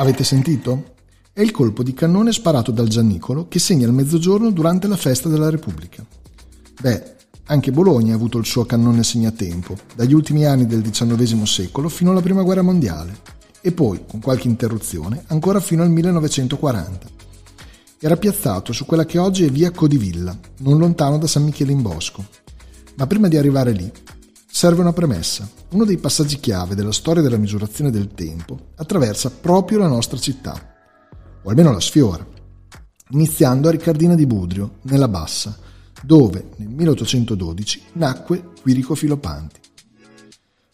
Avete sentito? È il colpo di cannone sparato dal Giannicolo che segna il mezzogiorno durante la festa della Repubblica. Beh, anche Bologna ha avuto il suo cannone segnatempo, dagli ultimi anni del XIX secolo fino alla Prima Guerra Mondiale, e poi, con qualche interruzione, ancora fino al 1940. Era piazzato su quella che oggi è via Codivilla, non lontano da San Michele in Bosco. Ma prima di arrivare lì, serve una premessa. Uno dei passaggi chiave della storia della misurazione del tempo attraversa proprio la nostra città, o almeno la sfiora, iniziando a Riccardina di Budrio, nella Bassa, dove nel 1812 nacque Quirico Filopanti.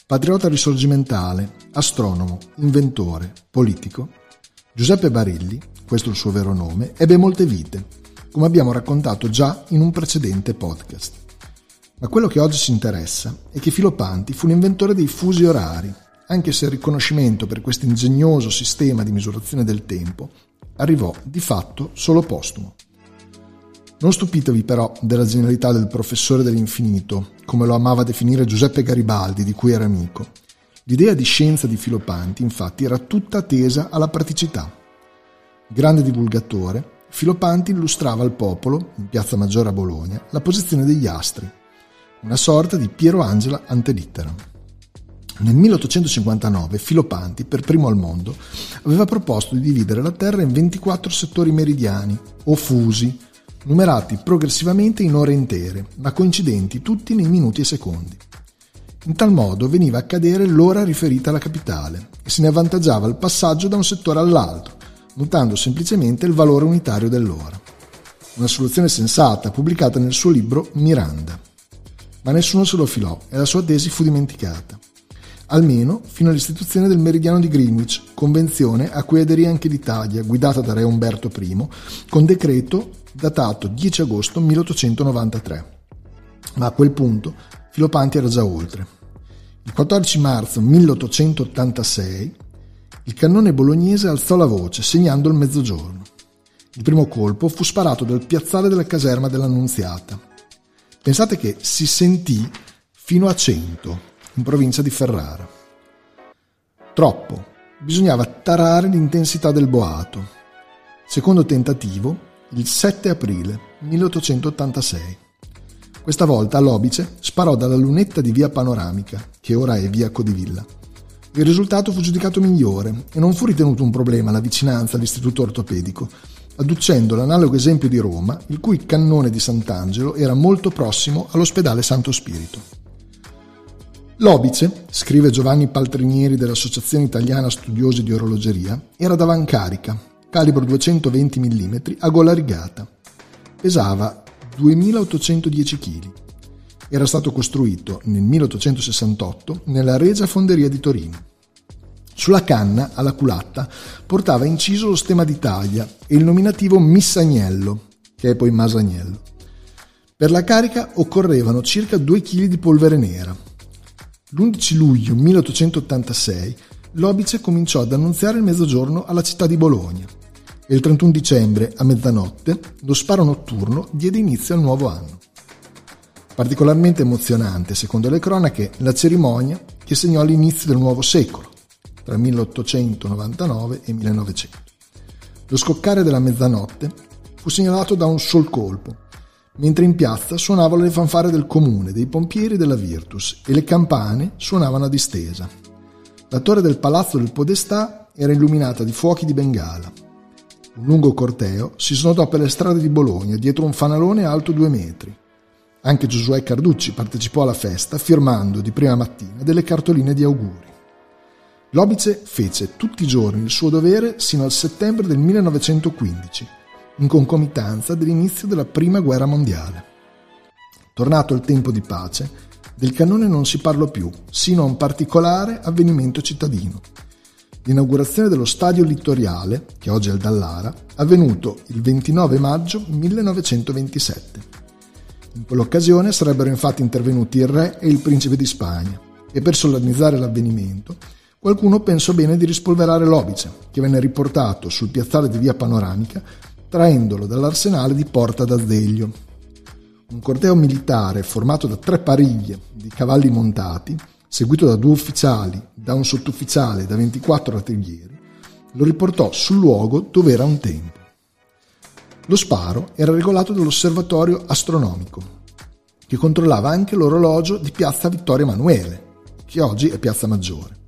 Patriota risorgimentale, astronomo, inventore, politico, Giuseppe Barilli, questo è il suo vero nome, ebbe molte vite, come abbiamo raccontato già in un precedente podcast. Ma quello che oggi ci interessa è che Filopanti fu l'inventore dei fusi orari, anche se il riconoscimento per questo ingegnoso sistema di misurazione del tempo arrivò di fatto solo postumo. Non stupitevi però della genialità del professore dell'infinito, come lo amava definire Giuseppe Garibaldi, di cui era amico. L'idea di scienza di Filopanti, infatti, era tutta tesa alla praticità. Grande divulgatore, Filopanti illustrava al popolo, in Piazza Maggiore a Bologna, la posizione degli astri, una sorta di Piero Angela antelitteram. Nel 1859 Filopanti, per primo al mondo, aveva proposto di dividere la Terra in 24 settori meridiani, o fusi, numerati progressivamente in ore intere, ma coincidenti tutti nei minuti e secondi. In tal modo veniva a cadere l'ora riferita alla capitale e se ne avvantaggiava il passaggio da un settore all'altro, mutando semplicemente il valore unitario dell'ora. Una soluzione sensata, pubblicata nel suo libro Miranda ma nessuno se lo filò e la sua tesi fu dimenticata. Almeno fino all'istituzione del meridiano di Greenwich, convenzione a cui aderì anche l'Italia, guidata da re Umberto I, con decreto datato 10 agosto 1893. Ma a quel punto Filopanti era già oltre. Il 14 marzo 1886 il cannone bolognese alzò la voce, segnando il mezzogiorno. Il primo colpo fu sparato dal piazzale della caserma dell'Annunziata Pensate che si sentì fino a 100 in provincia di Ferrara. Troppo. Bisognava tarare l'intensità del boato. Secondo tentativo, il 7 aprile 1886. Questa volta l'Obice sparò dalla lunetta di via Panoramica, che ora è via Codivilla. Il risultato fu giudicato migliore e non fu ritenuto un problema la vicinanza all'istituto ortopedico, adducendo l'analogo esempio di Roma, il cui cannone di Sant'Angelo era molto prossimo all'ospedale Santo Spirito. L'Obice, scrive Giovanni Paltrinieri dell'Associazione Italiana Studiosi di Orologeria, era d'avancarica, calibro 220 mm, a gola rigata. Pesava 2810 kg. Era stato costruito nel 1868 nella Regia Fonderia di Torino. Sulla canna, alla culatta, portava inciso lo stemma d'Italia e il nominativo Missagnello, che è poi Masagnello. Per la carica occorrevano circa 2 kg di polvere nera. L'11 luglio 1886 l'Obice cominciò ad annunziare il mezzogiorno alla città di Bologna e il 31 dicembre a mezzanotte lo sparo notturno diede inizio al nuovo anno. Particolarmente emozionante, secondo le cronache, la cerimonia che segnò l'inizio del nuovo secolo, tra 1899 e 1900. Lo scoccare della mezzanotte fu segnalato da un sol colpo, mentre in piazza suonavano le fanfare del comune, dei pompieri della Virtus e le campane suonavano a distesa. La torre del palazzo del Podestà era illuminata di fuochi di bengala. Un lungo corteo si snodò per le strade di Bologna dietro un fanalone alto due metri. Anche Giosuè Carducci partecipò alla festa firmando di prima mattina delle cartoline di auguri. L'Obice fece tutti i giorni il suo dovere sino al settembre del 1915, in concomitanza dell'inizio della Prima Guerra Mondiale. Tornato il tempo di pace, del cannone non si parlò più, sino a un particolare avvenimento cittadino. l'inaugurazione dello stadio littoriale, che oggi è il Dallara, avvenuto il 29 maggio 1927. In quell'occasione sarebbero infatti intervenuti il re e il principe di Spagna e per solennizzare l'avvenimento qualcuno pensò bene di rispolverare l'Obice, che venne riportato sul piazzale di via Panoramica traendolo dall'arsenale di Porta d'Azeglio. Un corteo militare formato da tre pariglie di cavalli montati seguito da due ufficiali, da un sottufficiale e da 24 artiglieri, lo riportò sul luogo dove era un tempo. Lo sparo era regolato dall'osservatorio astronomico, che controllava anche l'orologio di Piazza Vittorio Emanuele, che oggi è Piazza Maggiore.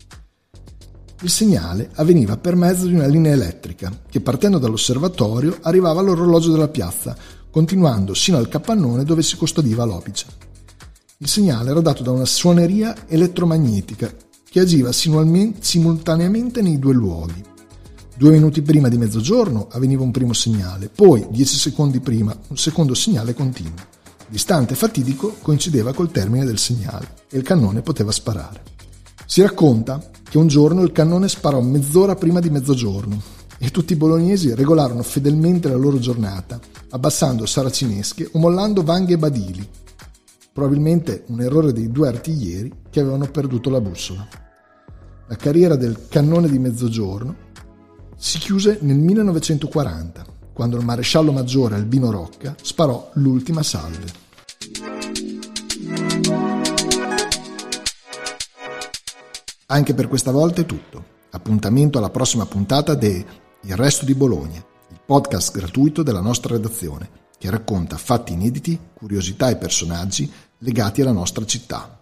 Il segnale avveniva per mezzo di una linea elettrica che partendo dall'osservatorio arrivava all'orologio della piazza, continuando sino al capannone dove si custodiva l'opice. Il segnale era dato da una suoneria elettromagnetica che agiva simultaneamente nei due luoghi. Due minuti prima di mezzogiorno avveniva un primo segnale, poi, dieci secondi prima, un secondo segnale continuo. Distante e fatidico coincideva col termine del segnale e il cannone poteva sparare. Si racconta che un giorno il cannone sparò mezz'ora prima di mezzogiorno e tutti i bolognesi regolarono fedelmente la loro giornata, abbassando saracinesche o mollando vanghe e badili, probabilmente un errore dei due artiglieri che avevano perduto la bussola. La carriera del cannone di mezzogiorno si chiuse nel 1940, quando il maresciallo maggiore Albino Rocca sparò l'ultima salve. Anche per questa volta è tutto. Appuntamento alla prossima puntata de Il resto di Bologna, il podcast gratuito della nostra redazione, che racconta fatti inediti, curiosità e personaggi legati alla nostra città.